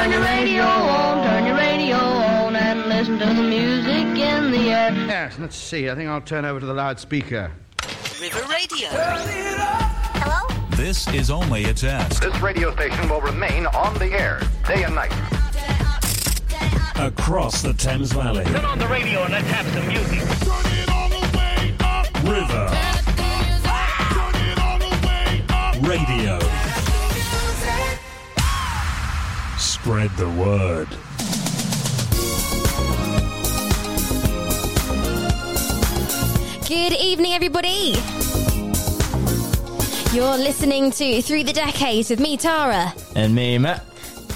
Turn your radio on, turn your radio on, and listen to the music in the air. Yes, let's see. I think I'll turn over to the loudspeaker. River Radio. Hello? This is only a test. This radio station will remain on the air day and night. Across the Thames Valley. Turn on the radio and let's have some music. River. Radio. Spread the word. Good evening, everybody. You're listening to Through the Decades with me, Tara. And me, Matt.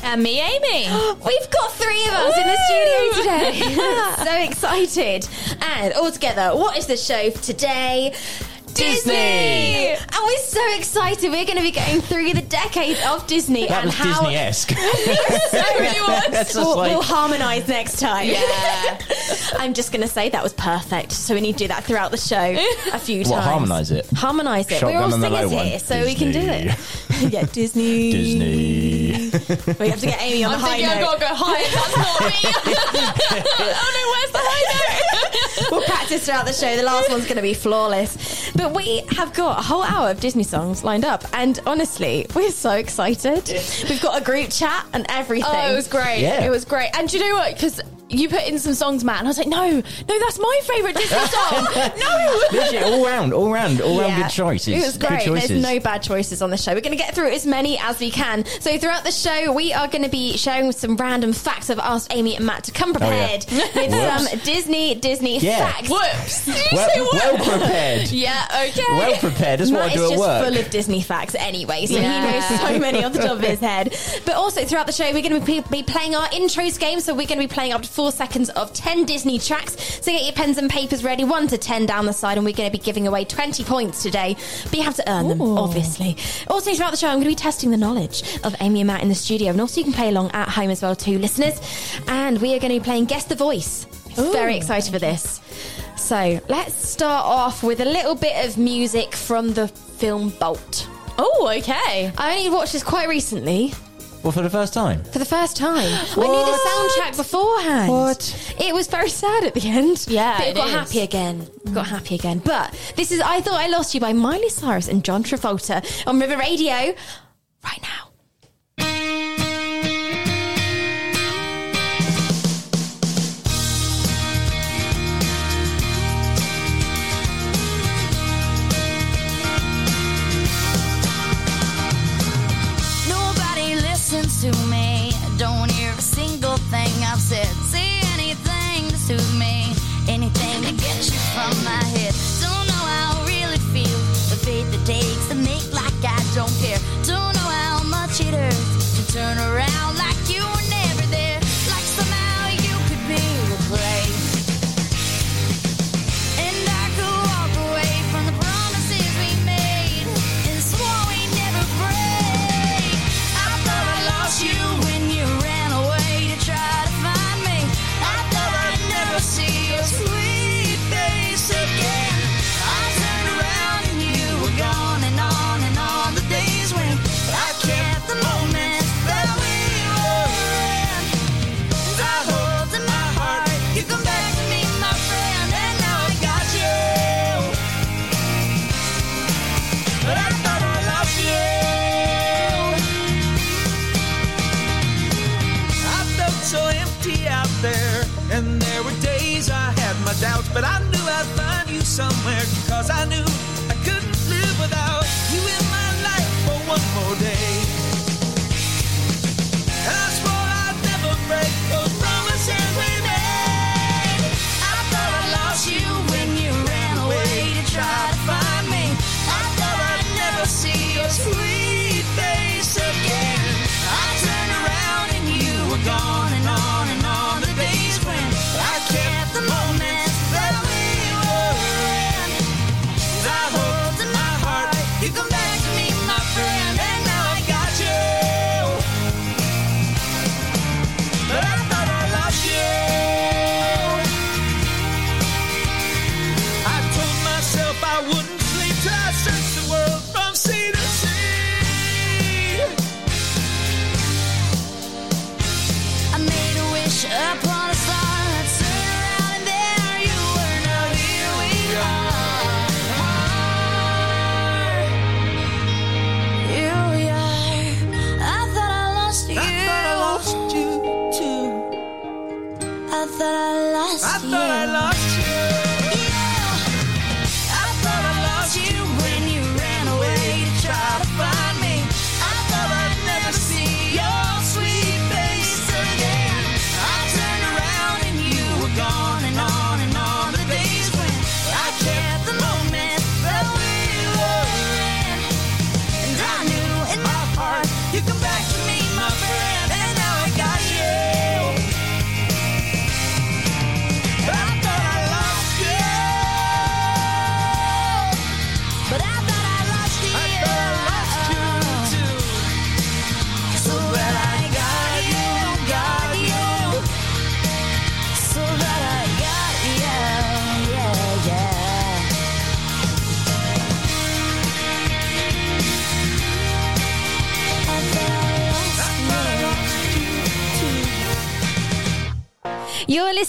And me, Amy. We've got three of us in the studio today. so excited. And all together, what is the show for today? Disney! And we're so excited. We're going to be going through the decades of Disney That and was how Disney-esque. we'll, That's just like- we'll harmonise next time. Yeah. I'm just going to say that was perfect. So we need to do that throughout the show a few times. What, harmonise it? Harmonise it. Shotgun We're all on the singers one. here, so we can do it. yeah, Disney. Disney. We have to get Amy on I'm the high thinking I've note. got to go higher. That's not me. oh no, where's the high note? we'll practice throughout the show. The last one's going to be flawless. But we have got a whole hour of Disney songs lined up. And honestly, we're so excited. We've got a group chat and everything. Oh, it was great. Yeah. It was great. And do you know what? Because you put in some songs, Matt, and I was like, no, no, that's my favourite Disney song. no. Literally, all round, all round, all round Yeah. good choices. It was Good great. choices. There's no bad choices on the show. We're going to get through as many as we can. So throughout the show, we are going to be sharing some random facts. I've asked Amy and Matt to come oh, prepared with Oh, Whoops. some Disney Disney Yeah. facts. Whoops. Did you say well, whoops? well prepared. Yeah, okay. Well prepared. That's what Matt I do is at just work. full of Disney facts anyway, so Yeah. he knows so many off the top of his head. But also throughout the show, we're going to be, be playing our intros game. So we're going to be playing up to four seconds of 10 Disney tracks. So get your pens and papers ready, one to 10 down the side, and we're going to be giving away 20 points today. But you have to earn them, Ooh. obviously. Also throughout the show, I'm going to be testing the knowledge of Amy and Matt in the studio. And also you can play along at home as well too, listeners. And we are going to be playing Guess the Voice. Very excited for this. So let's start off with a little bit of music from the film Bolt. Oh, okay. I only watched this quite recently Well, for the first time. for the first time. I knew the soundtrack beforehand. What? It was very sad at the end. Yeah, but it, it got is. happy again. Mm. Got happy again. But this is I Thought I Lost You by Miley Cyrus and John Travolta on River Radio right now. From my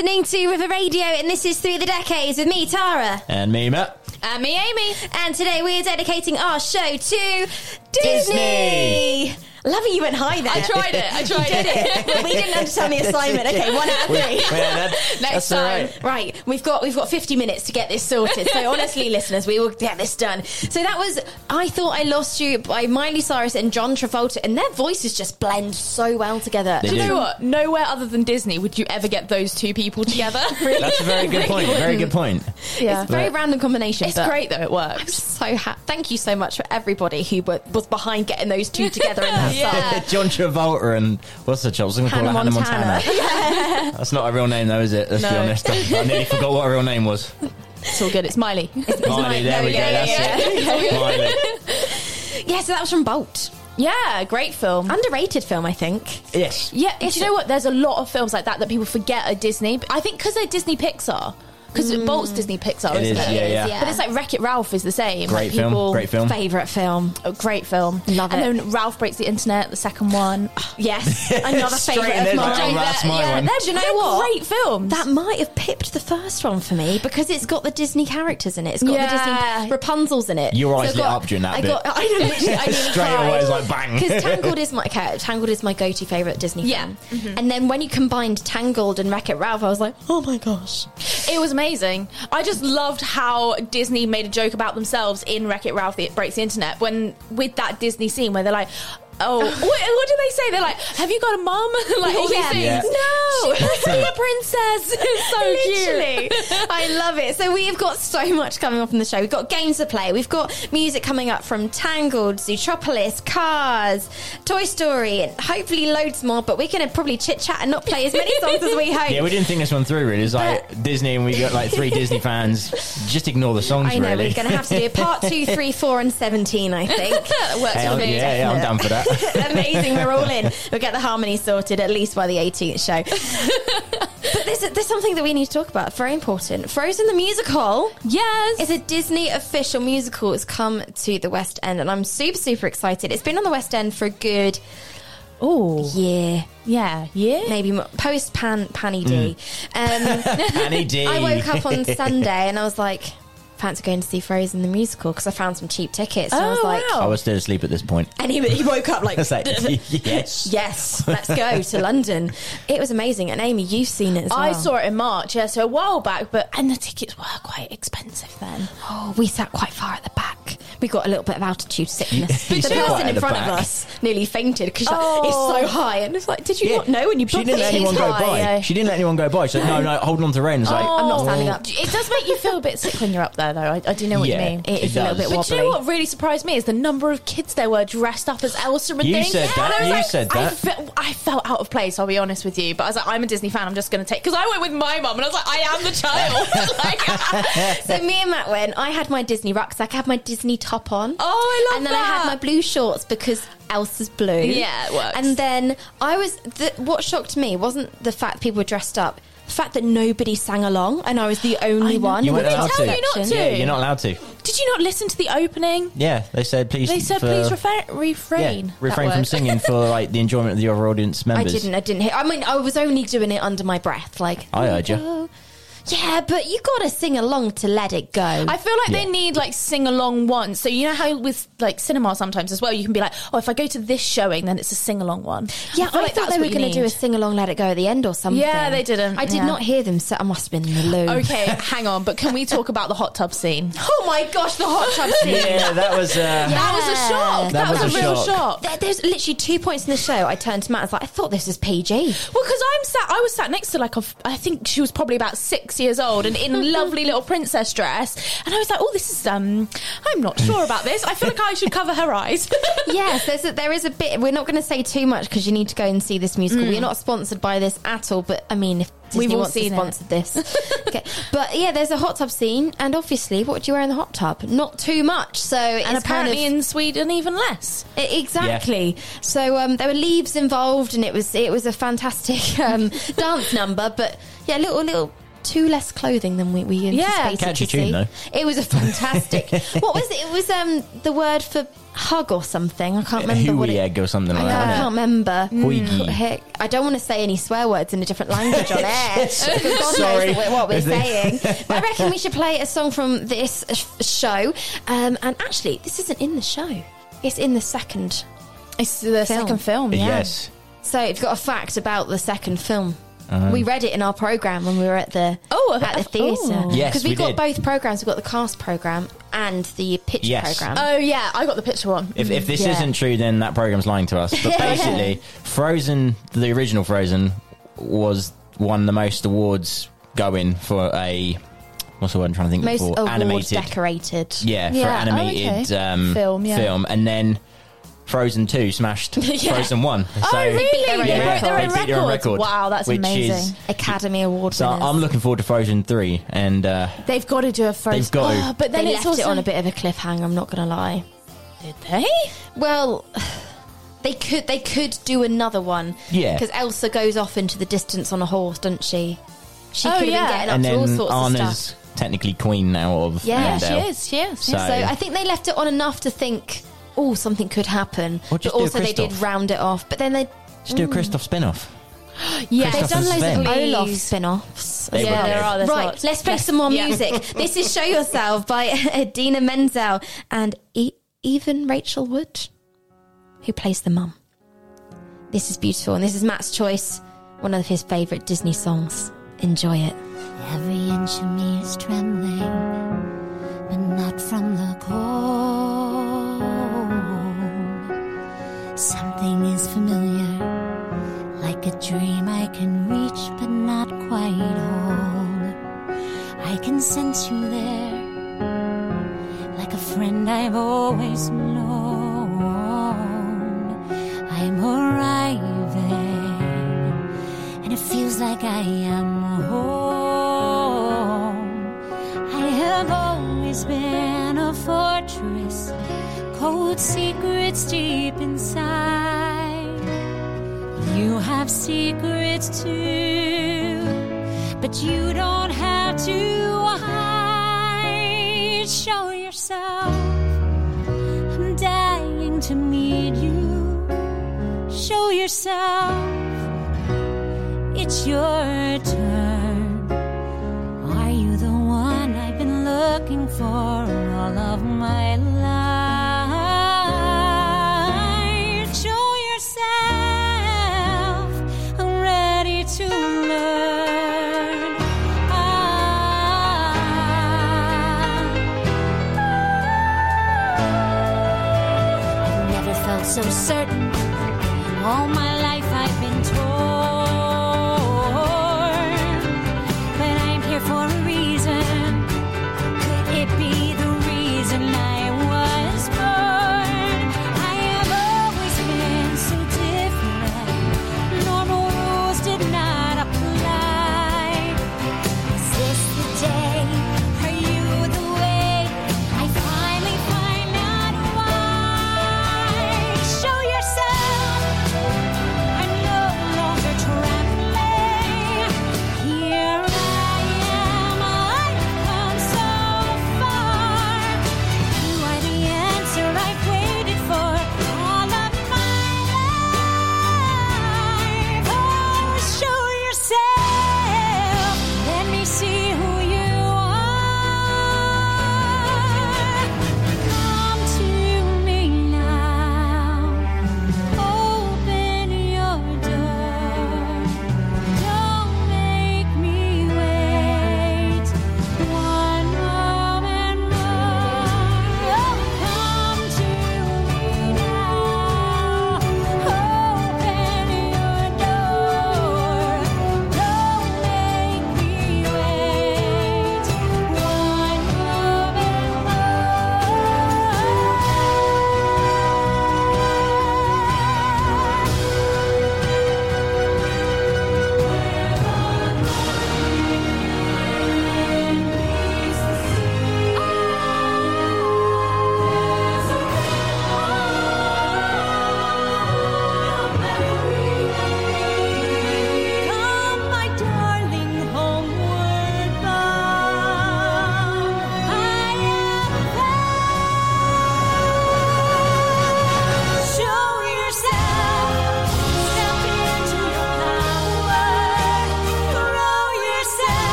listening to River Radio, and this is Through the Decades with me, Tara. And me, Matt. And me, Amy. And today we are dedicating our show to Disney. Disney. Love it, you went high there. I tried it. I tried Did it. it. we didn't understand the assignment. Okay, one out of three. Yeah, that- Next that's time. right. Right, we've got we've got 50 minutes to get this sorted. So honestly, listeners, we will get this done. So that was I thought I lost you by Miley Cyrus and John Travolta, and their voices just blend so well together. They Do you do. know what? Nowhere other than Disney would you ever get those two people together. That's a very good point. Very good point. yeah. It's a very But- random combination. It's but great though, it I'm works. so ha- thank you so much for everybody who wa- was behind getting those two together in that Yeah. John Travolta and what's the child's gonna call Hannah her Hannah Montana. Montana. That's not a real name, though, is it? Let's be No. honest. I nearly forgot what her real name was. It's all good. It's Miley. Miley. There we go. yeah, That's yeah, it. Miley. Yeah, so that was from Bolt. yeah, great film. Underrated film, I think. Yes. Yeah, do you know what? There's a lot of films like that that people forget are Disney. I think because they're Disney Pixar. Because Bolt's mm. Disney Pixar, It isn't is, it? yeah, yeah. But it's like Wreck It Ralph is the same. Great like film. Great film. Favorite film. A great film. Love and it. And then Ralph Breaks the Internet, the second one. Ah. Yes, another favorite of mine. like, oh, that's my yeah, one. no, do you know what? Great films. That might have pipped the first one for me because it's got the Disney characters in it. It's got Yeah. the Disney Rapunzel's in it. Your eyes I've lit up during that I bit. got. I know. literally, I nearly Straight away, it's like bang. Because Tangled is my okay, Tangled is my go-to favorite Disney Yeah. film. Mm-hmm. And then when you combined Tangled and Wreck It Ralph, I was like, oh my gosh. It was amazing. I just loved how Disney made a joke about themselves in Wreck It Ralph It Breaks the Internet when with that Disney scene where they're like, oh, what, what do they say? They're like, have you got a mum? like all Yeah. these Yeah. things. No, she must a princess. It's so Literally. cute. I love it. So we have got so much coming up in the show. We've got games to play. We've got music coming up from Tangled, Zootropolis, Cars, Toy Story, and hopefully loads more. But we're going to probably chit chat and not play as many songs as we hope. Yeah, we didn't think this one through, really. It's like Disney, and we got like three Disney fans. Just ignore the songs, I know really. we're going to have to do part two, three, four, and seventeen. I think. That works Hey, for me. yeah, yeah, I'm down for that. Amazing, we're all in. We'll get the harmony sorted at least by the 18th show. but there's, there's something that we need to talk about. Very important. Frozen the musical. Yes. It's a Disney official musical. It's come to the West End, and I'm super, super excited. It's been on the West End for a good Oh, year, yeah, yeah. maybe more. post Pan Panny D. Mm. Um, Annie D. I woke up on Sunday and I was like, fancy going to see Frozen the musical because I found some cheap tickets. And I was Oh, like, wow. I was still asleep at this point. and he, he woke up like, like, yes. yes, let's go to London. It was amazing. And Amy, you've seen it as well. I saw it in March, yeah, so a while back, but and the tickets were quite expensive then. Oh, we sat quite far at the back. We got a little bit of altitude sickness. You the person in the front of us nearly fainted because Oh. it's so oh. high. And it's like, did you Yeah. not know when you She booked didn't let anyone go high. by. yeah. She didn't let anyone go by. She said, no, no, holding on to reins. Like, oh. I'm not Oh. standing up. It does make you feel a bit sick when you're up there, though. I, I do know what Yeah. you mean. It is It a little does. bit But do you know wobbly. what really surprised me is the number of kids there were dressed up as Elsa and You things. said that. And I was You like, said I that. felt, I felt out of place. I'll be honest with you, but I was like, I'm a Disney fan. I'm just going to take because I went with my mum and I was like, I am the child. like, So me and Matt went. I had my Disney rucksack. I had my Disney top on. oh, I love and then that. I had my blue shorts because Elsa's blue. Yeah, it works. And then I was. The, what shocked me wasn't the fact people were dressed up. The fact that nobody sang along, and I was the only one. You weren't allowed top to. you not to. Yeah, you're not allowed to. Did you not listen to the opening? Yeah, they said please. They said, for- please refer- refrain. Yeah, refrain from singing for like the enjoyment of the other audience members. I didn't. I didn't hear. I mean, I was only doing it under my breath. Like I heard ya. "Oh." Yeah, but you got to sing along to let it go. I feel like they need like sing along ones. So you know how with like cinema sometimes as well, you can be like, oh, if I go to this showing, then it's a sing along one. yeah, I, feel like thought that's they were what you going to do a need. sing along, let it go at the end or something. Yeah, they didn't. I did Yeah. not hear them, so I must have been in the loo. Okay, hang on, but can we talk about the hot tub scene? Oh my gosh, the hot tub scene. Yeah, that was. Uh, That was a shock. That, That was, was a a real shock. shock. There- There's literally two points in the show. I turned to Matt. And I was like, I thought this was PG. Well, because I'm sat, I was sat next to like a, f- I think she was probably about six years old and in a lovely little princess dress, and I was like, oh, this is um, I'm not sure about this. I feel like I should cover her eyes. yes, there's a, there is a bit. We're not going to say too much because you need to go and see this musical. We're not sponsored by this at all, but I mean, if Disney We've all seen it. this, okay. But yeah, there's a hot tub scene, and obviously, what do you wear in the hot tub? Not too much. So and it's kind apparently of, in Sweden even less. Exactly. So um, there were leaves involved, and it was it was a fantastic um, dance number. But yeah, little little two less clothing than we, we anticipated Catchy to tune, see. though. It was a fantastic. what was it? It was um, the word for hug or something. I can't remember what Hooey egg or something like I that. I can't remember. Hoigi. Heck, I don't want to say any swear words in a different language on air. God Sorry. knows what we're saying. I reckon we should play a song from this show. Um, and actually, this isn't in the show. It's in the second It's the Film. second film. Yeah. Yes. so if you've got a fact about the second film, Uh-huh. we read it in our program when we were at the Oh, at the oh. theatre. Yes, because we, we got did. both programs. We've got the cast program and the picture Yes. program. Oh yeah, I got the picture one. If, if this Yeah. isn't true, then that program's lying to us. But basically, Frozen, the original Frozen, was won the most awards going for a what's the word I'm trying to think Most of for animated. decorated. Yeah, for Yeah, oh, animated okay. um, Film, yeah. film, and then Frozen Two smashed Yeah. Frozen One. Oh really? their They record. broke their own They beat their own record, Wow, that's which amazing. is- Academy Award So winners. I'm looking forward to Frozen Three, and uh, They've got to do a Frozen. They've got to. Oh, but then they it's left also it on a bit of a cliffhanger. I'm not going to lie. Did they? Well, they could they could do another one. Yeah. because Elsa goes off into the distance on a horse, doesn't she? She Oh, could have yeah. been getting up and to all then sorts of stuff. technically queen now of Yeah, She is. She is. So- So I think they left it on enough to think, oh, something could happen. Or But just do also they did round it off. But then they Just do a mm. Kristoff spin-off. yeah, they've Kristoff done and loads Sven. of Olaf Please. spin-offs. They Yeah, there good. are. There's right, lots. let's play some more Yeah. music. this is "Show Yourself" by Idina Menzel and e- Evan Rachel Wood, who plays the mum. This is beautiful, and this is Matt's choice, one of his favourite Disney songs. Enjoy it. Every inch of me is trembling, but not from the cold. Something is familiar, like a dream I can reach, but not quite hold. I can sense you there, like a friend I've always known. I'm arriving and it feels like I am cold secrets deep inside. You have secrets too, but you don't have to hide. Show yourself. I'm dying to meet you. Show yourself it's your turn. Are you the one I've been looking for all of my life? Certain. All my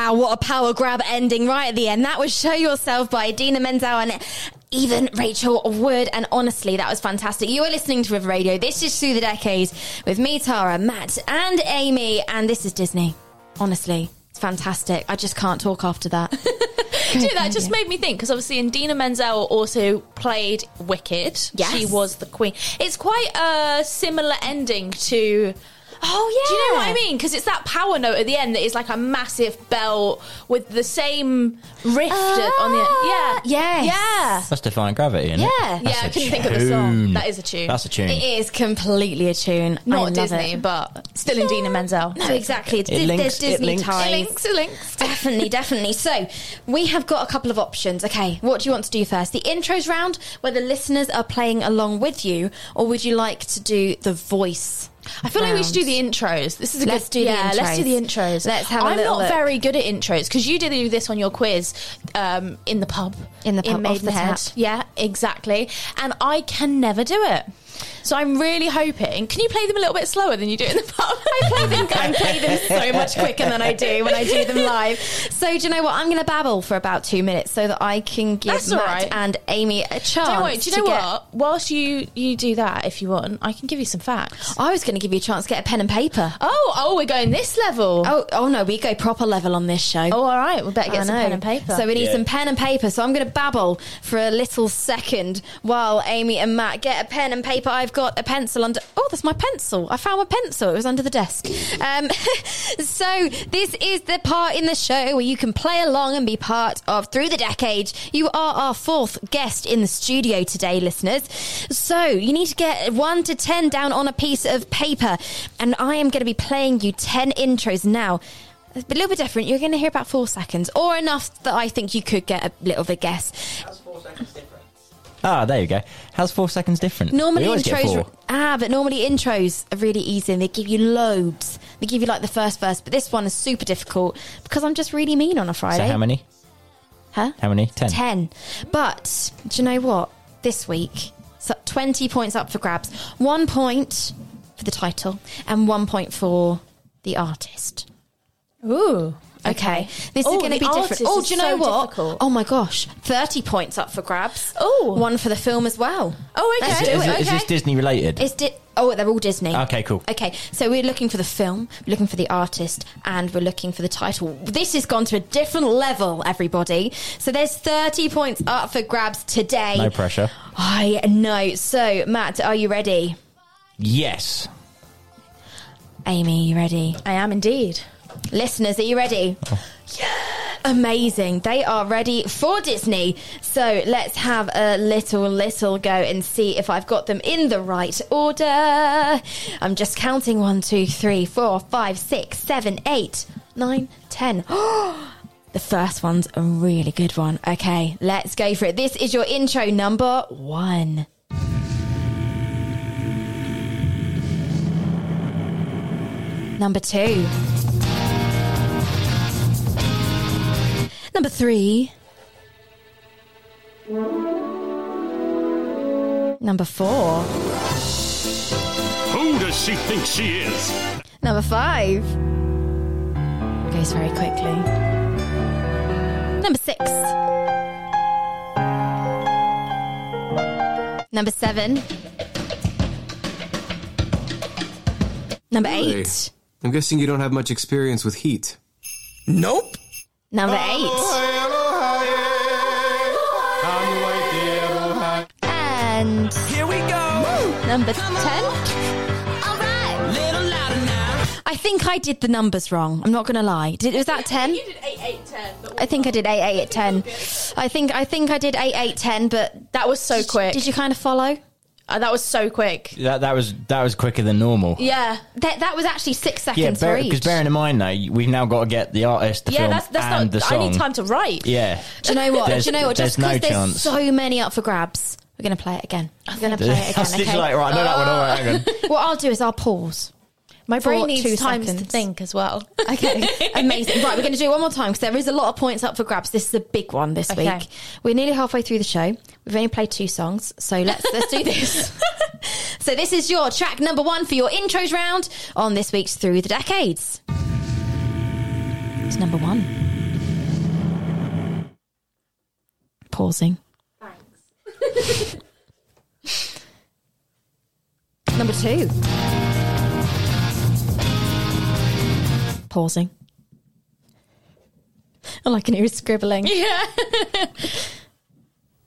Wow, what a power grab ending right at the end. That was Show Yourself by Idina Menzel and Evan Rachel Wood. And honestly, that was fantastic. You are listening to River Radio. This is Through the Decades with me, Tara, Matt, and Amy. And this is Disney. Honestly, it's fantastic. I just can't talk after that. Dude, that just made me think because obviously Idina Menzel also played Wicked. Yes. She was the queen. It's quite a similar ending to. Oh, yeah. Do you know what I mean? Because it's that power note at the end that is like a massive bell with the same riff on the Ah, Yeah. yes. Yeah. That's Defying Gravity, isn't Yeah. it? Yeah, That's I a couldn't think of the song. That is a tune. That's a tune. It is completely a tune. I Not love Disney, it. but still Idina Menzel. No, exactly. It's, It Dis- links- there's it Disney links. ties. It links, it links. Definitely, definitely. So we have got a couple of options. Okay, what do you want to do first? The intros round, where the listeners are playing along with you, or would you like to do the voice? I feel like we should do the intros. This is a Let's good. do the yeah, let's do the intros. Let's have a I'm not look. very good at intros because you did do this on your quiz um, in the pub. In the pub, off the Maidenhead. Yeah, exactly. And I can never do it. So I'm really hoping. Can you play them a little bit slower than you do in the pub? I play them, I play them so much quicker than I do when I do them live. So do you know what? I'm going to babble for about two minutes so that I can give That's Matt right. and Amy a chance. Don't worry. Do you to know get- what? Whilst you you do that, if you want, I can give you some facts. I was going to give you a chance to get a pen and paper. Oh, oh, we're going this level. Oh, oh no, we go proper level on this show. Oh, all right. We better I get some know. pen and paper. So we need Yeah. some pen and paper. So I'm going to babble for a little second while Amy and Matt get a pen and paper. I've got a pencil under. Oh, that's my pencil. I found my pencil. It was under the desk. Um, so this is the part in the show where you can play along and be part of Through the Decade. You are our fourth guest in the studio today, listeners. So you need to get one to ten down on a piece of paper, and I am going to be playing you ten intros now. It's a little bit different. You're going to hear about four seconds, or enough that I think you could get a little bit of a guess. Ah, there you go. How's four seconds different? Normally we always get intros, four. ah, but normally intros are really easy and they give you loads. They give you like the first verse, but this one is super difficult because I'm just really mean on a Friday. So how many? Huh? How many? Ten. 10. But do you know what? This week, so 20 points up for grabs. One point for the title and one point for the artist. Ooh. Okay. This oh, oh, is going to be different. Oh, do you know so what? difficult. Oh my gosh. 30 points up for grabs. Oh. One for the film as well. Oh, okay. Let's Is, do is it. it- is okay. this Disney related? It's di- oh, they're all Disney. Okay, cool. Okay, so we're looking for the film, we're looking for the artist, and we're looking for the title. This has gone to a different level, everybody. So there's 30 points up for grabs today. no pressure. I know. So, Matt, are you ready? Yes. Amy, you ready? I am indeed. Listeners, are you ready? Yeah. Amazing. They are ready for Disney. So let's have a little, little go and see if I've got them in the right order. I'm just counting one, two, three, four, five, six, seven, eight, nine, ten. The first one's a really good one. Okay, let's go for it. This is your intro number one. Number two. Number three. Number four. Who does she think she is? Number five. Goes very quickly. Number six. Number seven. Number Really? eight. I'm guessing you don't have much experience with heat. Nope. Number eight. And Here we go. number ten. Little louder now. I think I did the numbers wrong. I'm not going to lie. Did, was that ten? did 8, 8, 10. I think I did eight, eight, eight, ten. I think I think I did eight, eight, ten. But That was so quick. did you kind of follow? Uh, that was so quick. That, that was that was quicker than normal. Yeah. That that was actually six Yeah, seconds for because each. bearing in mind now, we've now got to get the artist, the Yeah, film, that's that's and not. the I need time to write. Yeah. Do you know what? There's- Do you know what? Just there's no because there's chance. so many up for grabs, we're going to play it again. We're going to play it I was again. literally Okay. like, right, I know that one. All right, hang on. what I'll do is I'll pause. My brain needs time seconds. to think as well. Okay, amazing. Right, we're going to do one more time because there is a lot of points up for grabs. This is a big one this okay. week. We're nearly halfway through the show. We've only played two songs, so let's let's do this. so this is your track number one for your intros round on this week's Through the Decades. It's number one. Pausing. Thanks. number two. Pausing. All I can hear is scribbling. Yeah.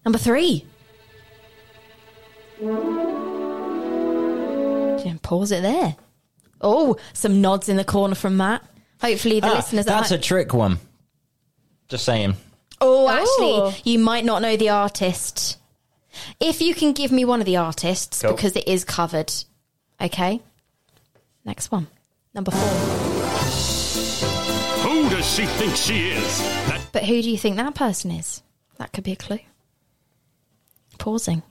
Number three. Yeah, Pause it there. Oh, some nods in the corner from Matt. Hopefully, the Ah, listeners. that's at a trick one. Just saying. Oh, Oh. actually, you might not know the artist. If you can give me one of the artists, Cool. because it is covered. Okay. Next one. Number four. Who does she think she is? That But who do you think that person is? That could be a clue. Pausing.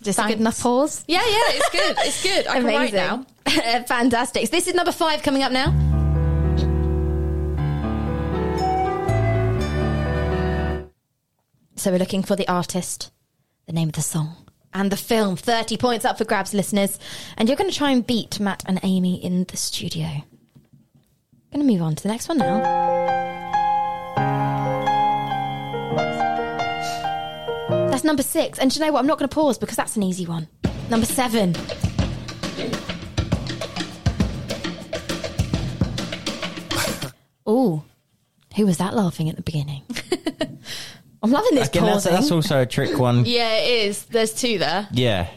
Is this a good enough pause? Yeah, yeah, it's good. It's good. I can write now. Fantastic. So This is number five coming up now. So we're looking for the artist, the name of the song, and the film. 30 points up for grabs, listeners. And you're going to try and beat Matt and Amy in the studio. Going to move on to the next one now. That's number six. And do you know what? I'm not going to pause because that's an easy one. Number seven. Oh, who was that laughing at the beginning? I'm loving this Again, that's, that's also a trick one. Yeah, it is. There's two there. Yeah.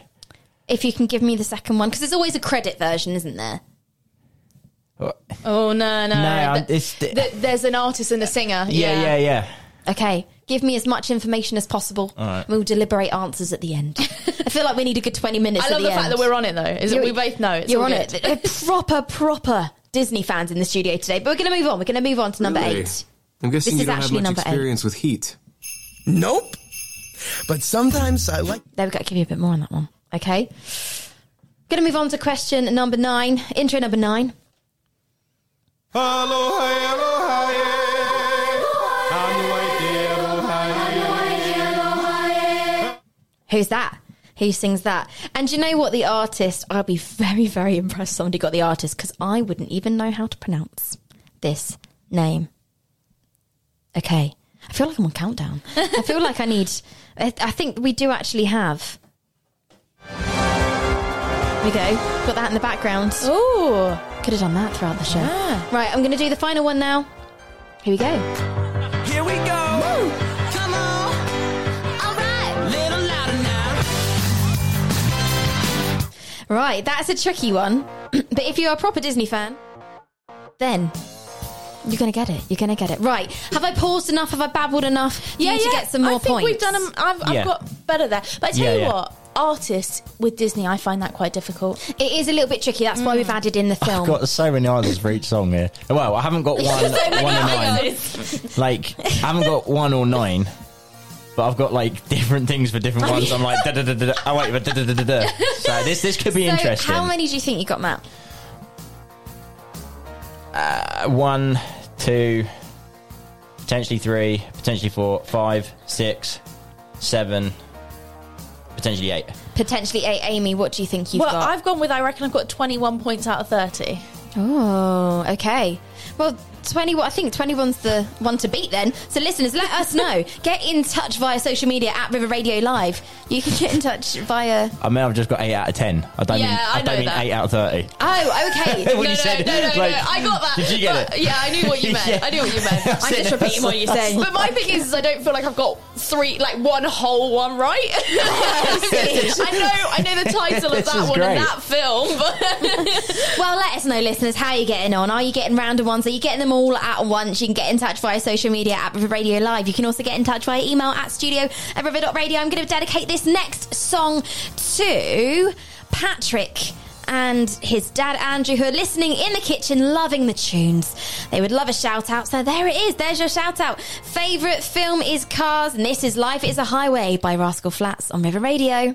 If you can give me the second one, because there's always a credit version, isn't there? Oh no, no. No, I'm- Th- it's the- th- there's an artist and a singer. Yeah, yeah, yeah. Okay, give me as much information as possible. All right. We'll deliberate answers at the end. I feel like we need a good 20 minutes I at love the, the, fact that we're on it though. Is that we both know it's You're on good. it. They're proper, proper Disney fans in the studio today. But we're going to move on. We're going to move on to number Really? eight. I'm guessing This you is don't have actually much number eight. experience with heat. Nope. But sometimes I like. There we go. Give you a bit more on that one. Okay. Going to move on to question number nine. Intro number nine. Who's that? Who sings that? And you know what? The artist, I'll be very, very impressed somebody got the artist because I wouldn't even know how to pronounce this name. Okay. I feel like I'm on countdown. I feel like I need. I think we do actually have. There we go. Got that in the background. Ooh. Could have done that throughout the show. Yeah. Right, I'm going to do the final one now. Here we go. Here we go. Come on. All right. Little louder now. Right, that's a tricky one. but if you're a proper Disney fan, then you're going to get it. You're going to get it. Right. Have I paused enough? Have I babbled enough? Do Yeah, you need yeah. to get some more I think points? we've done them. I've, I've Yeah. got better there. But I tell Yeah, you yeah. what, artists with Disney, I find that quite difficult. It is a little bit tricky. That's why we've added in the film. I've got so many answers for each song here. Well, I haven't got one, one or nine. Like, I haven't got one or nine, but I've got like different things for different ones. I'm like, da da da da. da. Oh wait, but da da da da da. So this this could be so interesting. how many do you think you got, Matt? Uh, one, two, potentially three, potentially four, five, six, seven, potentially eight. Potentially eight. Amy, what do you think you've well, got? I've gone with, I reckon I've got 21 points out of 30. Oh, okay. Well, 20, I think 21's the one to beat then. So, listeners, let us know. Get in touch via social media at River Radio Live. You can get in touch via. I mean, I've just got eight out of ten. I don't Yeah, mean I I, don't mean that. eight out of thirty. Oh, okay. When no, you no, said, no, no, like- no, I got that. Did you get But- it? Yeah, I knew what you meant. Yeah. I knew what you meant. I'm just repeating what you said. But my thing is, is I don't feel like I've got three, like one whole one right. I know, I know the title of This that is one great. and that film, but Well, let us know, listeners, how you're getting on. Are you getting random ones? Are you getting them all at once? You can get in touch via social media at River Radio Live. You can also get in touch via email at studio at river.radio. I'm going to dedicate this next song to Patrick and his dad Andrew, who are listening in the kitchen, loving the tunes. They would love a shout out. So there it is. There's your shout out. Favourite film is Cars, and this is Life is a Highway by Rascal Flatts on River Radio.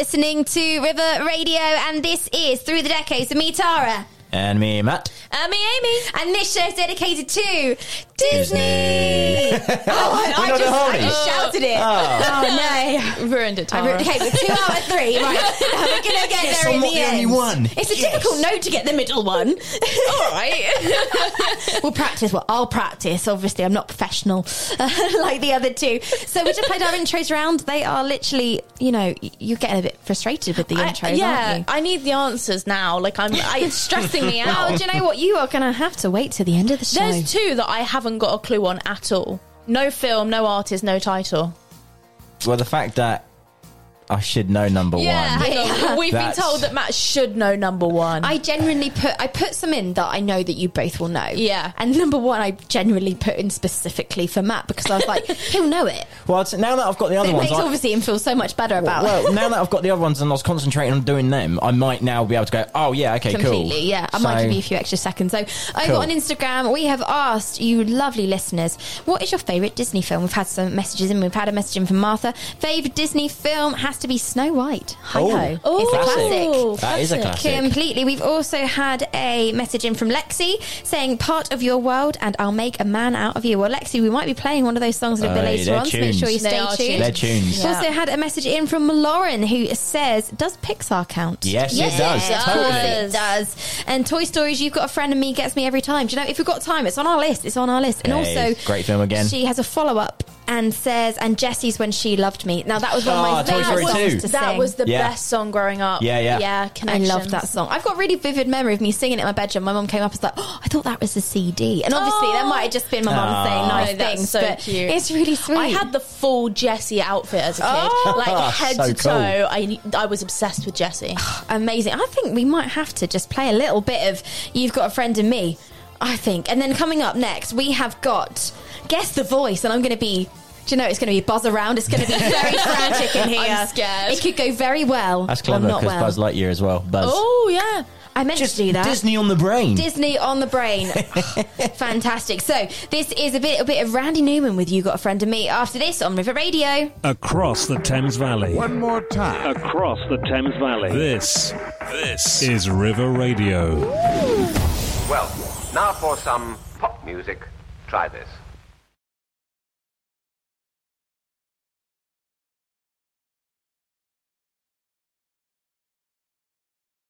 listening to River Radio, and this is Through the Decades with me, Tara. And me, Matt. And me, Amy. And this show is dedicated to Disney. Disney. oh, I, I just, I just shouted it. Oh. Oh, no. Ruined it, Tara. re- okay, but two out of three. Right, we're gonna get Yes, there in I'm the the end. only one. It's a Yes. difficult note to get the middle one. All right. we'll practice. Well, I'll practice. Obviously, I'm not professional like the other two. So we just played our intros round. They are literally, you know, you're getting a bit frustrated with the I- intros, yeah, aren't you? I need the answers now. Like I'm, I, it's stressing me Well, out. do you know what? You are going to have to wait till the end of the show. There's two that I haven't got a clue on at all. No film, no artist, no title. Well, the fact that I should know number Yeah, one. Yeah. We've That's- been told that Matt should know number one. I genuinely put I put some in that I know that you both will know. Yeah. And number one I genuinely put in specifically for Matt because I was like, he'll know it. Well, now that I've got the other It ones, makes I- obviously him feel so much better about well, it. now that I've got the other ones and I was concentrating on doing them, I might now be able to go. Oh yeah, okay, Completely, cool. yeah. I might give you a few extra seconds. So over Cool. on Instagram, we have asked you lovely listeners, what is your favourite Disney film? We've had some messages in. We've had a message in from Martha. Favourite Disney film has to be Snow White. Hi Oh, ho. Oh, it's a classic. classic. That is a classic. Completely. We've also had a message in from Lexi saying part of your world and I'll make a man out of you. Well, Lexi, we might be playing one of those songs a little bit Aye, later they're on, so make sure you tunes. stay They are tuned. tunes. They're tunes. We've Also had a message in from Lauren who says, "Does Pixar count?" Yes, it does. Of Totally. it does. And Toy Stories, you've got a friend and me gets me every time. Do you know? If we've got time, it's on our list. It's on our list. And Hey, also, great film again. She has a follow up and says, "And Jessie's when she loved me." Now that was one of my Oh, Toy favorite Story songs 2. to that was the Yeah. best song growing up. Yeah, yeah. Yeah, I connections. loved that song. I've got really vivid memory of me singing it in my bedroom. My mum came up and was like, "Oh, I thought that was a CD." And obviously, that Oh. might have just been my mum Aw. saying ah. nice No, that's things. so but cute. It's really sweet. I had the full Jessie outfit as a kid, Oh. like head So to cool. toe. I I was obsessed with Jessie. amazing. I think we might have to just play a little bit of You've Got a Friend in Me, I think. And then coming up next, we have got Guess the Voice, and I'm going to be. Do you know it's going to be buzz around? It's going to be very frantic in here. I'm scared. It could go very well. That's clever not because well. Buzz Lightyear as well. Buzz. Oh yeah. I meant to do that. Disney on the brain. Disney on the brain. Fantastic. So, this is a bit a bit of Randy Newman with You Got a Friend in Me after this on River Radio. Across the Thames Valley. One more time. Across the Thames Valley. This, this is River Radio. Well, now for some pop music. Try this.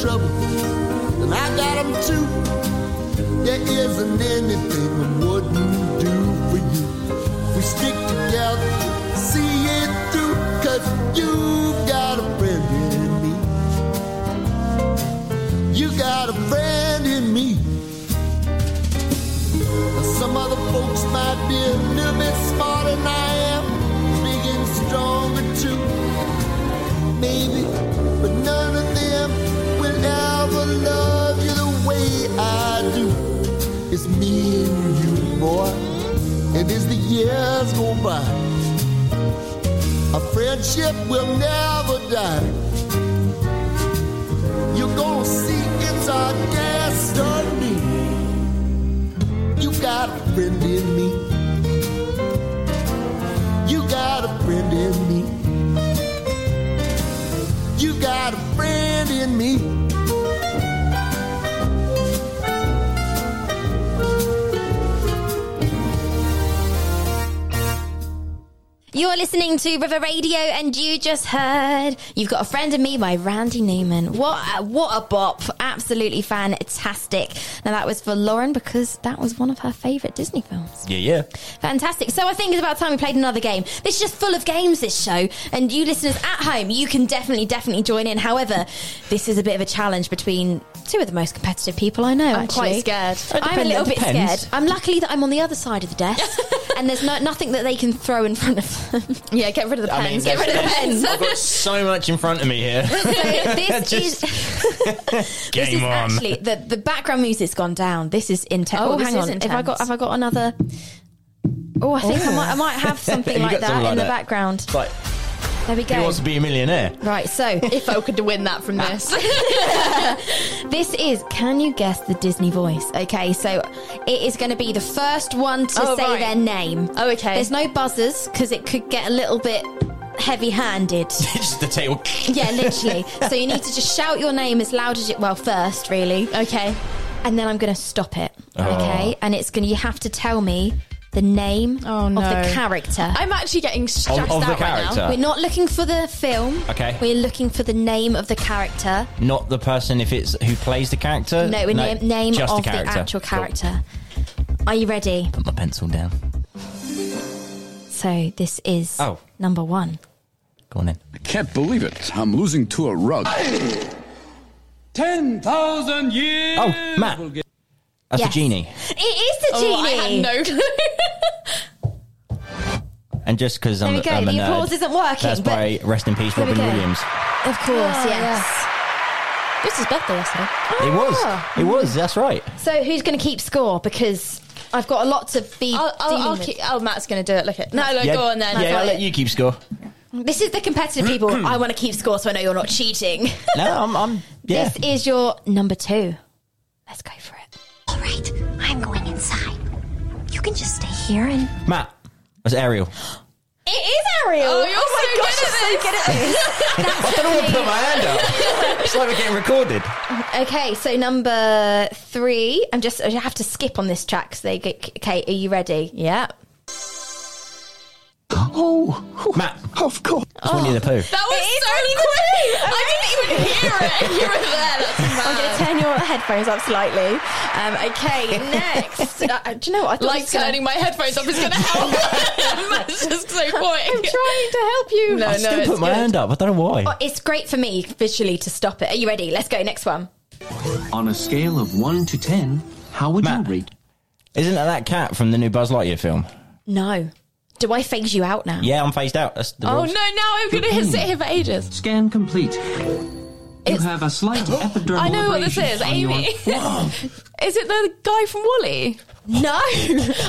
Trouble, and I got them too. There isn't anything I wouldn't years go by, our friendship will never die. You're gonna see it's our destiny. You got a friend in me. You got a friend in me. You got a friend in me. You're listening to River Radio, and you just heard "You've Got a Friend in Me" by Randy Newman. What a, what a bop! Absolutely fantastic. Now that was for Lauren because that was one of her favourite Disney films. Yeah, yeah. Fantastic. So I think it's about time we played another game. This is just full of games, this show. And you listeners at home, you can definitely, definitely join in. However, this is a bit of a challenge between two of the most competitive people I know, I'm actually. quite scared. I'm a little bit scared. I'm lucky that I'm on the other side of the desk and there's no, nothing that they can throw in front of them. Yeah, get rid of the I mean, pens. get rid of the pens. I've got so much in front of me here. So this Just- is this Game is on. actually the, the background music's gone down. This is intense. Oh, Oh, this hang is on. Have I got have I got another Oh, I think I might I might have something You like got that something in like the that. background. Like, There we go. Who wants to be a millionaire? Right, so if I could win that from this. this is Can You Guess the Disney Voice? Okay, so it is going to be the first one to Oh, say right. their name. Oh, okay. There's no buzzers because it could get a little bit heavy handed. Just the tail. yeah, literally. so you need to just shout your name as loud as you, well, first, really. Okay. And then I'm going to stop it. Oh. Okay. And it's going to, you have to tell me the name Oh, of the character. I'm actually getting stressed of the out right character? now. We're not looking for the film. Okay. We're looking for the name of the character. Not the person if it's who plays the character. No, we name, name just of the, the, character. actual Cool. character. Are you ready? Put my pencil down. So this is Oh. number one. Go on in. I can't believe it. I'm losing to a rug. 10,000 years! Oh, Matt. That's Yes. a genie. It is the Oh, I genie. had no clue. And just because I'm, we go. I'm a The nerd, applause isn't working, That's but- by rest in peace, Robin. Williams. Of course, Oh, yes. This is birthday yesterday. It was. Ah. It was. That's right. So who's going to keep score? Because I've got a lot to be I'll, I'll, dealing I'll with. keep, oh, Matt's going to do it. Look at no, no, yeah, go on then. Yeah, I'll let you keep score. This is the competitive people. I want to keep score, so I know you're not cheating. No, I'm. I'm yeah. This is your number two. Let's go for it. Can just stay here and. Matt. That's Ariel. It is Ariel. Oh, you're oh my so gosh, you're so good at this. I don't know what to put my hand up. It's like we're getting recorded. Okay, so number three. I'm just. I have to skip on this track. So they get. Okay, are you ready? Yeah. Oh, Matt. of course. It's Winnie the Pooh. That was so quick. I didn't even hear it. You were there. That's I'm going to turn your headphones up slightly. Um, okay, next. uh, do you know what? I thought Like this was gonna- turning my headphones up is going to help. Matt's just so quick. I'm trying to help you. No, I no, still it's put my good. hand up. I don't know why. Oh, it's great for me visually to stop it. Are you ready? Let's go. Next one. On a scale of 1 to 10, how would Matt. you rate? Isn't that that cat from the new Buzz Lightyear film? No. Do I phase you out now? Yeah, I'm phased out. That's the Oh no! rules. Now I'm going to sit here for ages. Scan complete. You It's- have a slight epidermal I know what this abrasion is, on your- Amy. is it the guy from WALL-E? No.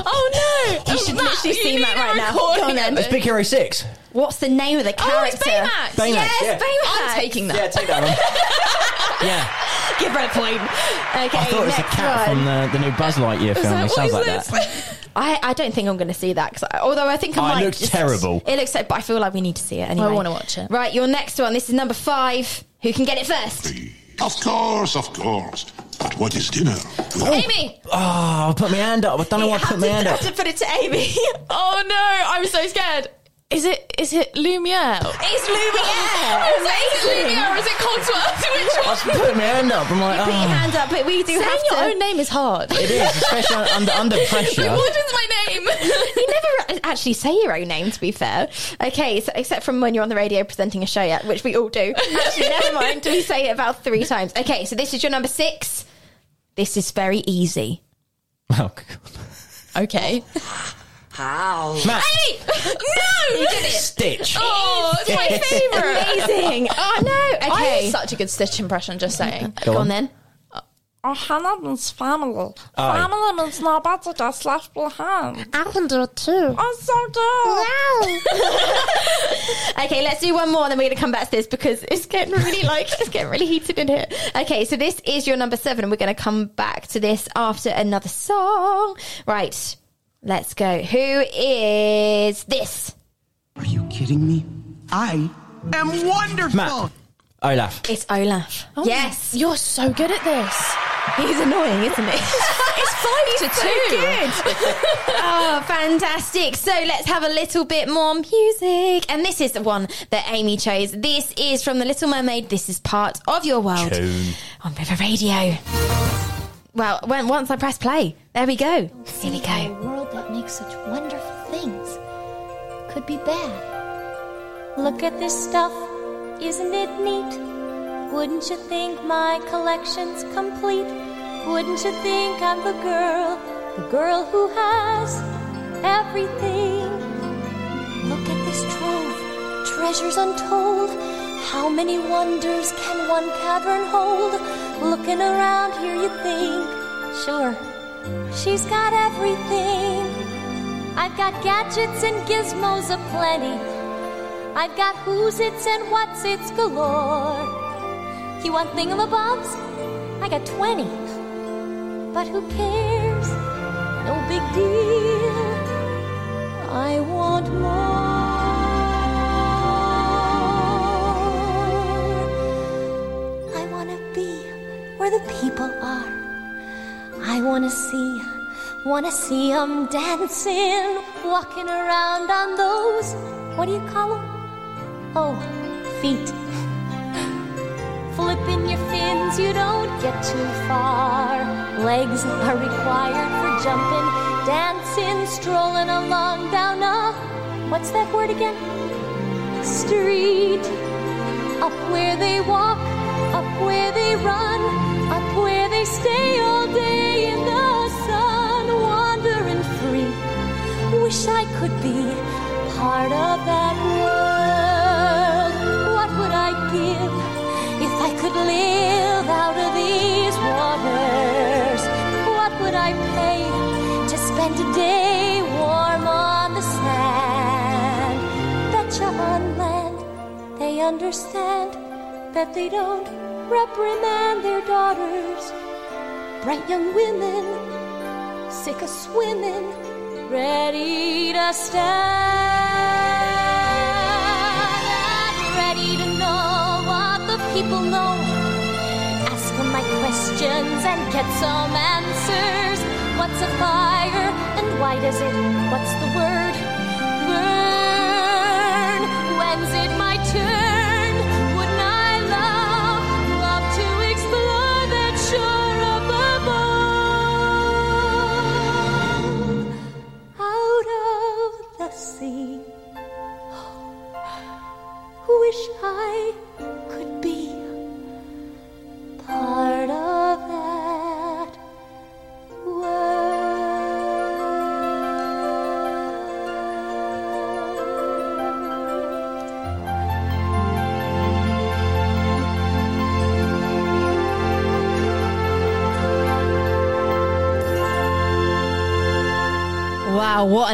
Oh no! You oh, should Matt, literally you see need Matt right now. recording Go on then. of It's it. Big Hero 6. What's the name of the Oh, character? it's Baymax. Baymax, Yes, yeah. Baymax. I'm taking that. Yeah, take that one. yeah. Give her a point. Okay, I thought it was the next cat one. from the, the new Buzz Lightyear film. that- It sounds like is that. I, I don't think I'm going to see that. 'cause I, although I think I Oh, it might. looks just- terrible. It looks like, but I feel like we need to see it anyway. I wanna watch it. Right, your next one. This is number five. Who can get it first? Of course, of course. But what is dinner? Oh. Amy. Ah, oh, I put my hand up. I don't know why I put my hand up. have to put it to Amy. Oh no! I'm so scared. Is it? Is it Lumiere? it's Lumiere. Is it, is it Lumiere or is it Cogsworth? Which I one? was putting my hand up. I'm like, Put your oh. hand up, but we do Saying have your to. own name is hard. It is, especially under, under pressure. What is my name? You never actually say your own name, to be fair. Okay, so except from when you're on the radio presenting a show, yet, which we all do. Actually, never mind. Do We say it about three times. Okay, so this is your number six. This is very easy. Oh, God. okay. Matt, Amy! No! You did it. Stitch. Oh, it's my favourite. Amazing. Oh no. I Okay, have such a good Stitch impression, just saying. go on then. Oh, Hannah means family. Aye. Family means nobody just left behind. I can do it too. Oh, so good. Okay, let's do one more, then we're gonna come back to this because it's getting really like it's getting really heated in here. Okay, so this is your number seven, and we're gonna come back to this after another song. Right, let's go. Who is this? Are you kidding me? I am wonderful. Matt. Olaf. It's Olaf. Oh, yes, You're so good at this. he's annoying, isn't he? It's five to so two. good. oh, fantastic. So let's have a little bit more music. And this is the one that Amy chose. This is from The Little Mermaid. This is part of your world Tune. on River Radio. Well, when, once I press play, there we go. Here we A go. Makes such wonderful things could be bad. Look at this stuff, isn't it neat? Wouldn't you think my collection's complete? Wouldn't you think I'm the girl, the girl who has everything? Look at this trove, treasures untold. How many wonders can one cavern hold? Looking around here, you think, sure, she's got everything. I've got gadgets and gizmos aplenty. I've got who's its and what's its galore. You want thingamabobs? I got 20. But who cares? No big deal. I want more. I want to be where the people are. I want to see, want to see 'em dancing, walking around on those, what do you call 'em? Oh, feet. Flipping your fins, you don't get too far. Legs are required for jumping, dancing, strolling along down a, what's that word again? Street. Up where they walk, up where they run, up where they stay all day in the Wish I could be part of that world. What would I give if I could live out of these waters? What would I pay to spend a day warm on the sand? Betcha on land they understand that they don't reprimand their daughters. Bright young women, sick of swimming, ready to stand, ready to know what the people know. Ask them my questions and get some answers. What's a fire and why does it? What's the word? Burn. When's it Wish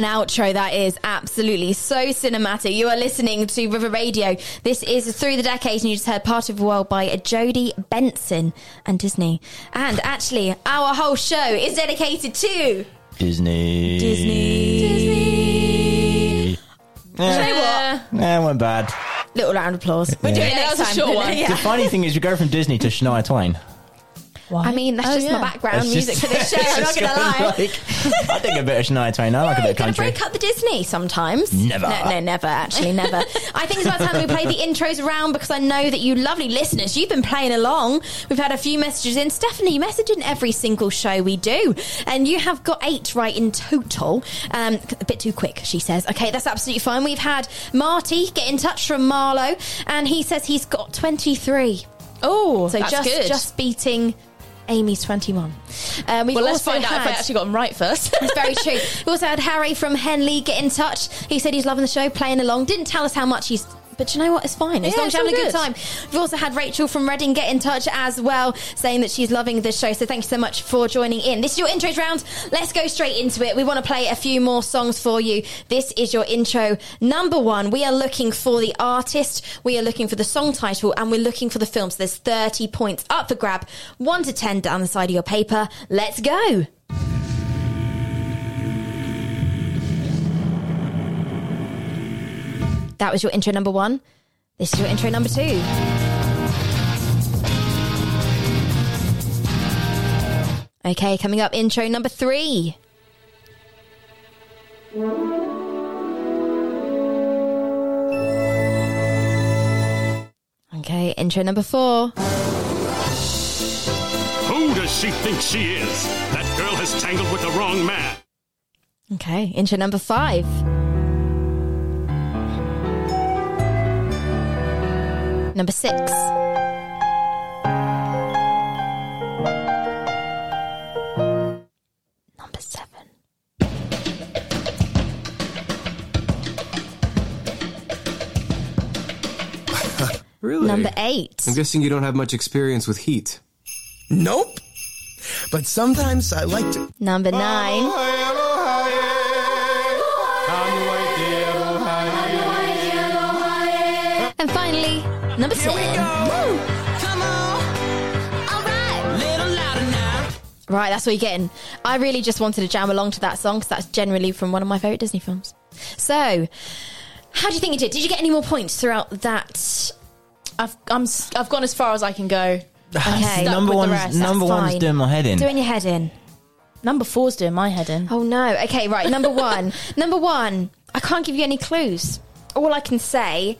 an outro that is. Absolutely so cinematic. You are listening to River Radio. This is Through the Decades, and you just heard Part of the World by Jodi Benson and Disney. And actually, our whole show is dedicated to Disney. Disney. Disney. Yeah. You know what? Nah, went bad. Little round of applause. We'll do Yeah. it next that was a time. short one. Yeah. The funny thing is, you go from Disney to Shania Twain. I mean, that's Oh, just yeah. my background It's music just- for this show. I'm not going to lie. like- I think a bit of Shania Twain. I like a bit of Gonna country. break up the Disney sometimes. Never. No, no, never. Actually, never. I think it's about time we play the intros around because I know that you lovely listeners, you've been playing along. We've had a few messages in. Stephanie, you message in every single show we do, and you have got eight right in total. Um, a bit too quick, she says. Okay, that's absolutely fine. We've had Marty get in touch from Marlow, and he says he's got twenty-three. Oh, So that's just good. just beating. Amy's 21. Um, we've well, let's find out if I actually got them right first. it's very true. We also had Harry from Henley get in touch. He said he's loving the show, playing along. Didn't tell us how much he's. But you know what? It's fine. As Yeah, long as you're having a good good. time. We've also had Rachel from Reading get in touch as well, saying that she's loving the show. So thank you so much for joining in. This is your intros round. Let's go straight into it. We want to play a few more songs for you. This is your intro number one. We are looking for the artist, we are looking for the song title, and we're looking for the film. So there's 30 points up for grab, one to 10 down the side of your paper. Let's go. That was your intro number one. This is your intro number two. Okay, coming up, intro number three. Okay, intro number four. Who does she think she is? That girl has tangled with the wrong man. Okay, intro number five. Number six. Number seven. Really? Number eight. I'm guessing you don't have much experience with heat. Nope. But sometimes I like to. Number oh, nine. And finally, number 10. Come on. All right. Little louder now. Right, that's what you're getting. I really just wanted to jam along to that song because that's generally from one of my favourite Disney films. So, how do you think you did? Did you get any more points throughout that? I've I'm s- I've gone as far as I can go. Okay. number with the one's rest, number that's one's fine. doing my head in. Doing your head in. Number four's doing my head in. Oh no. Okay, right. Number one. number one. I can't give you any clues. All I can say.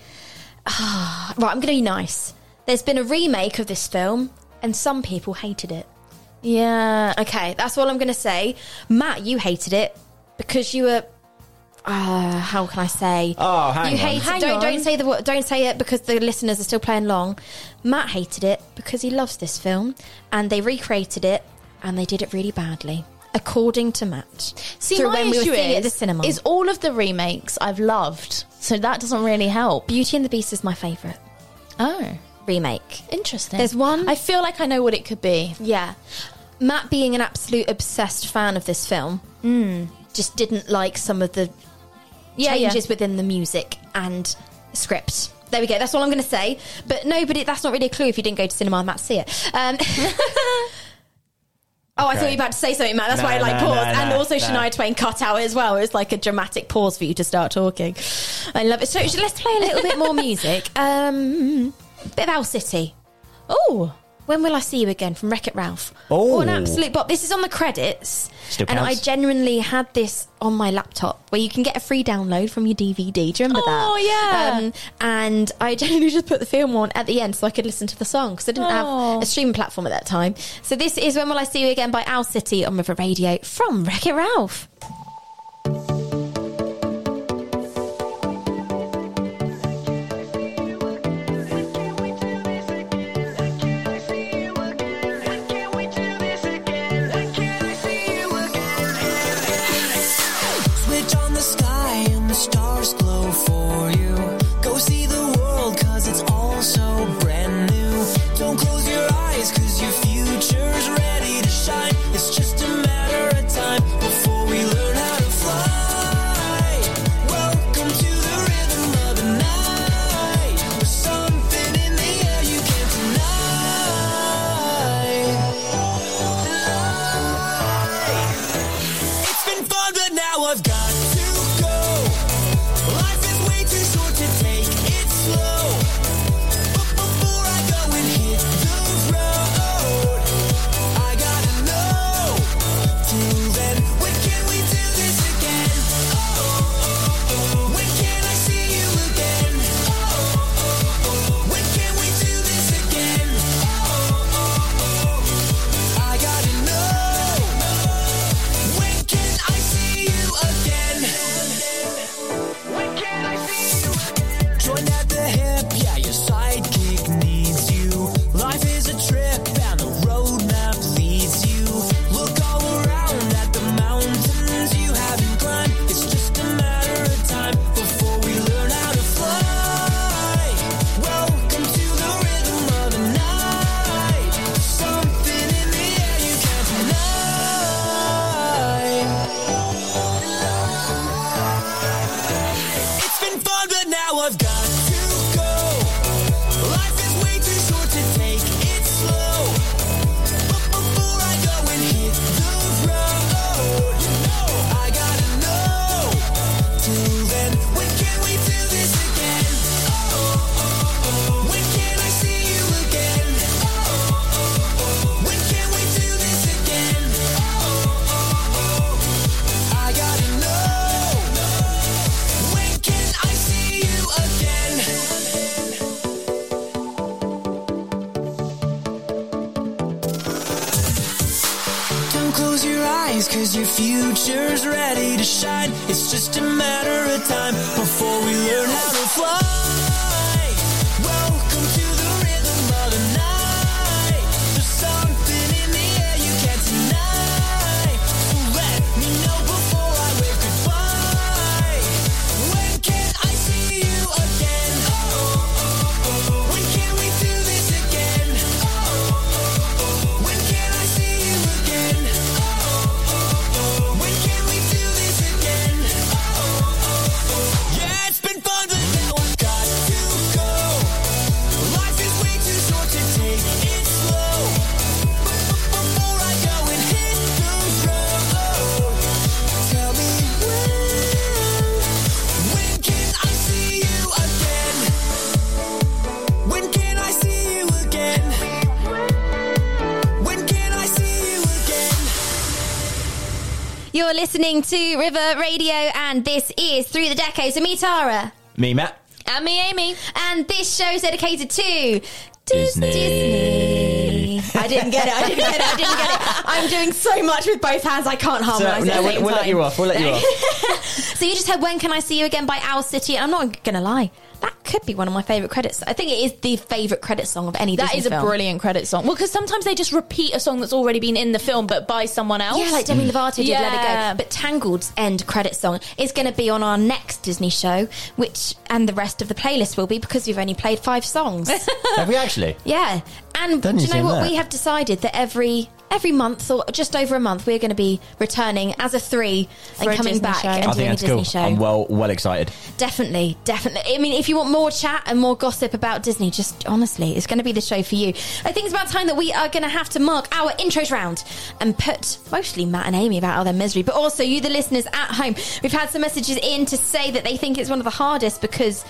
Ah, right, I'm going to be nice. There's been a remake of this film, and some people hated it. Yeah. Okay, that's all I'm going to say. Matt, you hated it because you were. Uh, how can I say? Oh, hang you on. hated. Hang don't on. don't say the wo- don't say it because the listeners are still playing along. Matt hated it because he loves this film, and they recreated it, and they did it really badly, according to Matt. See, Through my when we were issue seeing it at is, the cinema. is all of the remakes I've loved, so that doesn't really help. Beauty and the Beast is my favourite Oh, remake. interesting. There's one- I feel like I know what it could be. Yeah. Matt, being an absolute obsessed fan of this film, just didn't like some of the Yeah, yeah. changes within the music and script. There we go. That's all I'm going to say. But no, nobody, that's not really a clue if you didn't go to cinema and Matt see it. Um, Oh, I thought you were about to say something, Matt. That's No, why I like no, paused. no, and also. Shania Twain cut out as well. It was like a dramatic pause for you to start talking. I love it. So let's play a little bit more music. Um, bit of Owl City. Oh, when will I see you again from Wreck It Ralph? Oh. an absolute bop. This is on the credits. Still and I genuinely had this on my laptop where you can get a free download from your DVD. Do you remember that? Oh, yeah. Um, and I genuinely just put the film on at the end so I could listen to the song because I didn't Oh. have a streaming platform at that time. So this is When Will I See You Again by Owl City on River Radio from Wreck It Ralph. Stars future's ready to shine. It's just a matter of time before we learn how to fly. You're listening to River Radio, and this is Through the Decades. So, me, Tara. Me, Matt. And me, Amy. And this show's dedicated to Disney. Disney. I didn't get it. I didn't get it. I didn't get it. I'm doing so much with both hands. I can't So, harmonise. no, at the we'll, same we'll let time. you off. We'll let you off. So you just heard "When Can I See You Again" by Owl City. I'm not going to lie, that could be one of my favourite credits. I think it is the favourite credit song of any. That Disney is a film. brilliant credit song. Well, because sometimes they just repeat a song that's already been in the film, but by someone else. Yeah, like Demi mm. Lovato did Let It Go. But Tangled's end credit song is going to be on our next Disney show, which and the rest of the playlist will be because we've only played five songs. Have we actually? yeah, and Doesn't do you know what? that. We have decided that every every month or just over a month we're going to be returning as a three For and a coming Disney back show. and I doing think a that's Disney cool. show. I'm well, well excited. Definitely, definitely. I mean, if you want more chat and more gossip about Disney, just honestly, it's going to be the show for you. I think it's about time that we are going to have to mark our intros round and put mostly Matt and Amy about all their misery, but also you, the listeners at home. We've had some messages in to say that they think it's one of the hardest because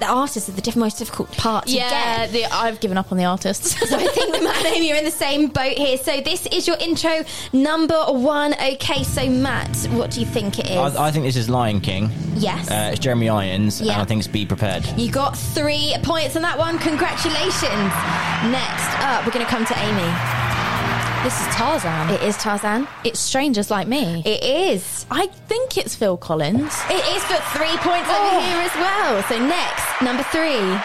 the artists are the diff- most difficult part to Yeah, get. the, I've given up on the artists. So I think that Matt and Amy are in the same boat here. So this is your intro number one. Okay, so Matt, what do you think it is? I, I think this is Lion King. Yes. Uh, it's Jeremy Irons, Yeah. and I think it's Be Prepared. You got three points on that one. Congratulations. Next up, we're going to come to Amy. This is Tarzan. It is Tarzan. It's Strangers Like Me. It is. I think it's Phil Collins. It is for three points Oh. over here as well. So next, number three.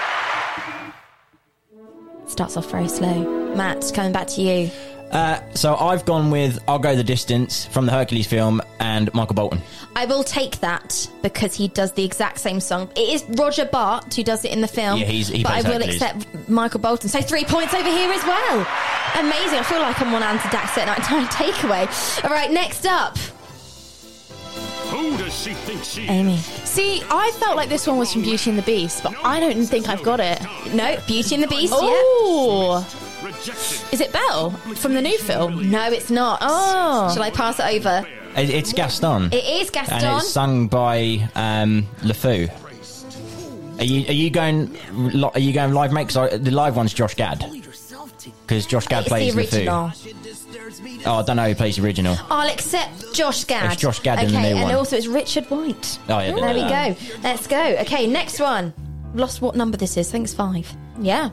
Starts off very slow. Matt, coming back to you. Uh, so I've gone with I'll Go the Distance from the Hercules film and Michael Bolton. I will take that because he does the exact same song. It is Roger Bart who does it in the film. Yeah, he's- he but I plays will Hercules. accept Michael Bolton. So three points over here as well. Amazing. I feel like I'm on Ant and Dec's night time takeaway. All right, next up, Who does she think she Amy. See, I felt like this one was from Beauty and the Beast, but I don't think I've got it. No, Beauty and the Beast. Oh, rejected? is it Belle from the new film? No, it's not. Oh. Shall I pass it over? It- It's Gaston. It is Gaston. And it's sung by um, LeFou. Are you are you going li- are you going live I the live one's Josh Gad. Because Josh Gad it's plays the original. LeFou. Oh, I don't know who plays the original. I'll accept Josh Gad. It's Josh Gad in okay, the new and one. also it's Richard White. Oh, yeah, didn't There we that. go. Let's go. Okay, next one. Lost what number this is. I think it's five. Yeah.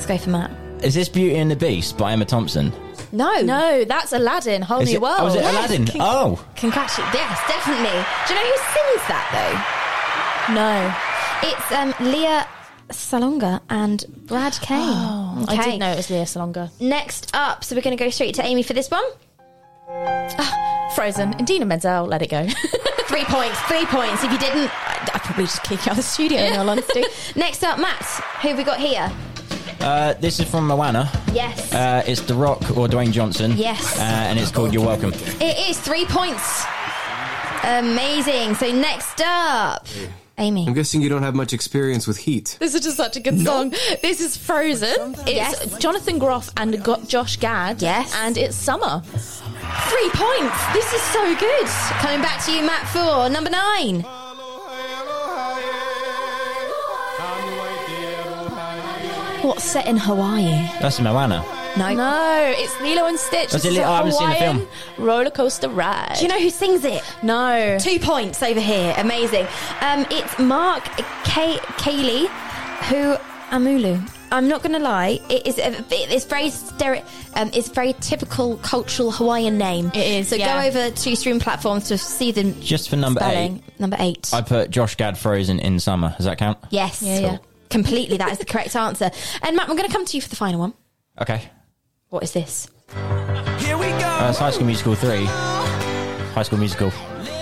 Let's go for Matt. Is this Beauty and the Beast by Emma Thompson? No. No, that's Aladdin, Whole Is New it, World. oh, is it Yes, Aladdin? con- oh, Congratulations. Yes, definitely. Do you know who sings that though? No. though? It's um, Lea Salonga and Brad Kane. Oh, I did know it was Lea Salonga. Next up, so we're going to go straight to Amy for this one. Frozen. And Idina Menzel, let it go. Three points, three points. If you didn't, I'd, I'd probably just kick you out of the studio, in all honesty. Next up, Matt. Who have we got here? Uh, this is from Moana. Yes. Uh, it's The Rock or Dwayne Johnson. Yes. Uh, and it's called You're Welcome. It is three points. Amazing. So next up, Amy. I'm guessing you don't have much experience with heat. This is just such a good song. This is Frozen. It's Yes. Jonathan Groff and got Josh Gad. Yes. And it's Summer. Three points. This is so good. Coming back to you, Matt, for number nine. What's set in Hawaii? That's Moana. No. No, it's Lilo and Stitch. Was This it is Li- a I haven't seen the Hawaiian roller coaster ride. Do you know who sings it? No. Two points over here. Amazing. Um, it's Mark K- Cayley, who Amulu. I'm not going to lie. It is. A, it's very stere- um, It's very typical cultural Hawaiian name. It is, So yeah. go over to stream platforms to see the Just for number spelling. Number eight. I put Josh Gad Frozen in summer. Does that count? yes. Yeah, yeah. Completely. That is the correct answer. And Matt, I'm going to come to you for the final one. Okay. What is this? Here we go. Uh, it's High School Musical 3. High School Musical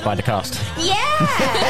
by the cast. Yeah,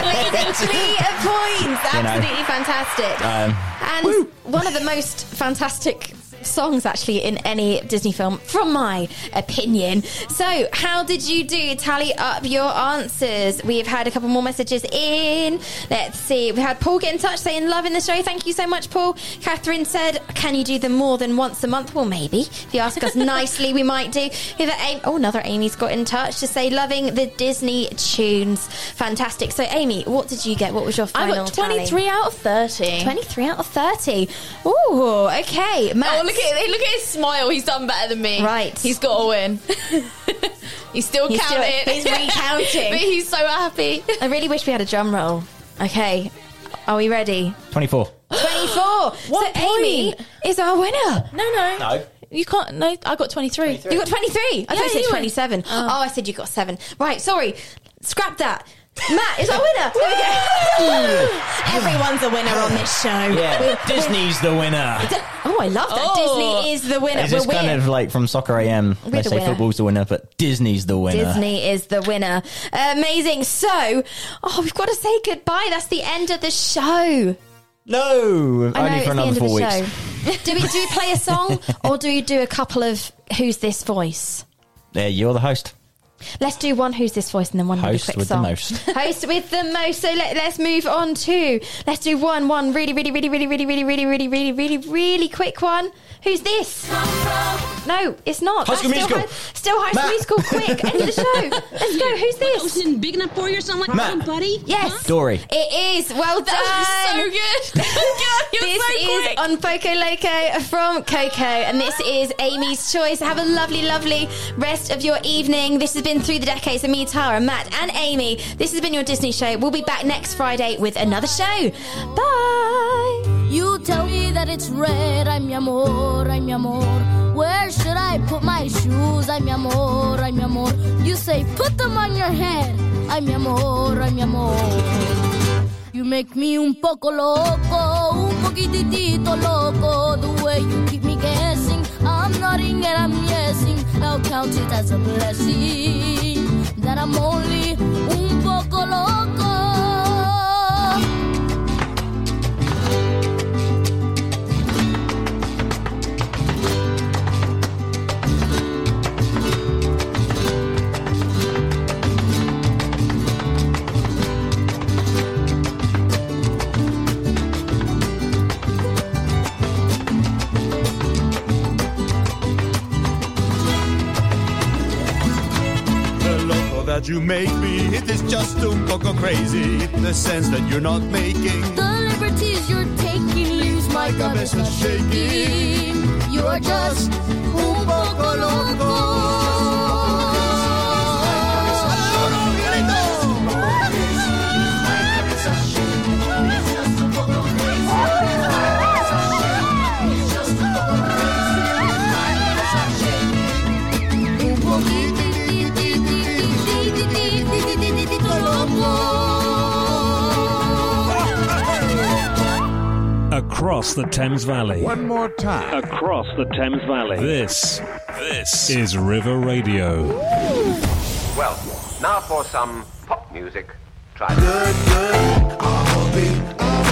amazing three points. You know. Absolutely fantastic. Um, and one of the most fantastic songs actually in any Disney film, from my opinion. So, how did you do? Tally up your answers. We've had a couple more messages in. Let's see. We had Paul get in touch saying, Loving the show. Thank you so much, Paul. Catherine said, Can you do them more than once a month? Well, maybe. If you ask us nicely, we might do. Amy, oh, another Amy's got in touch to say, Loving the Disney tunes. Fantastic. So, Amy, what did you get? What was your I final got tally? 23 out of 30. 23 out of 30. Ooh, okay. Matt. Oh, Oh, look at look at his smile. He's done better than me. Right. He's got to win. he's still He's still- counting. he's recounting. but he's so happy. I really wish we had a drum roll. Okay, are we ready? 24. 24. so Amy is our winner. No, no. No. You can't. No, I got 23. You got 23. I Yeah, thought you said you won. 27. Oh. I said you got 7. Right, sorry. Scrap that. Matt is our winner. There we go. Everyone's a winner on this show. Yeah, We're- Disney's the winner. we're- Oh, I love that. Oh. Disney is the winner. Is this We're kind winning. of like from Soccer AM? We're They the say winner. football's the winner, but Disney's the winner. Disney is the winner. Amazing. So, oh, we've got to say goodbye. That's the end of the show. No, I know only it's for the another end of four the weeks. show. do we do we play a song or do we do a couple of Who's This Voice? There, you're the host. Let's do one Who's This Voice and then one really Host quick with the most. Host with the most. So let, let's move on to let's do one one really really really really really really really really really really really quick one. Who's this? No, it's not. High School Musical. Still High School Musical. Quick, end of the show. Let's go. Who's this? Wasn't big enough for you or something like Matt. that, buddy? Yes, Dory. it is. Well done. That was so good. God, you're This so is quick. on Poco Loco from Coco, and this is Amy's choice. Have a lovely, lovely rest of your evening. This has been Through the Decades of me, Tara, Matt, and Amy. This has been your Disney show. We'll be back next Friday with another show. Bye. You tell me that it's red, I'm mi amor, I'm mi amor. Where should I put my shoes? I'm mi amor, I'm mi amor. You say put them on your head, I'm mi amor, I'm mi amor. You make me un poco loco, un poquitito loco. The way you keep me guessing, I'm nodding and I'm yesing. I'll count it as a blessing that I'm only un poco loco. That you make me, it is just un poco crazy. The sense that you're not making. The liberties you're taking leaves my cabeza shaking. You are just un poco loco. Across the Thames Valley. One more time. Across the Thames Valley. This, this is River Radio. Well, now for some pop music. Try Good, good, I'll be, I'll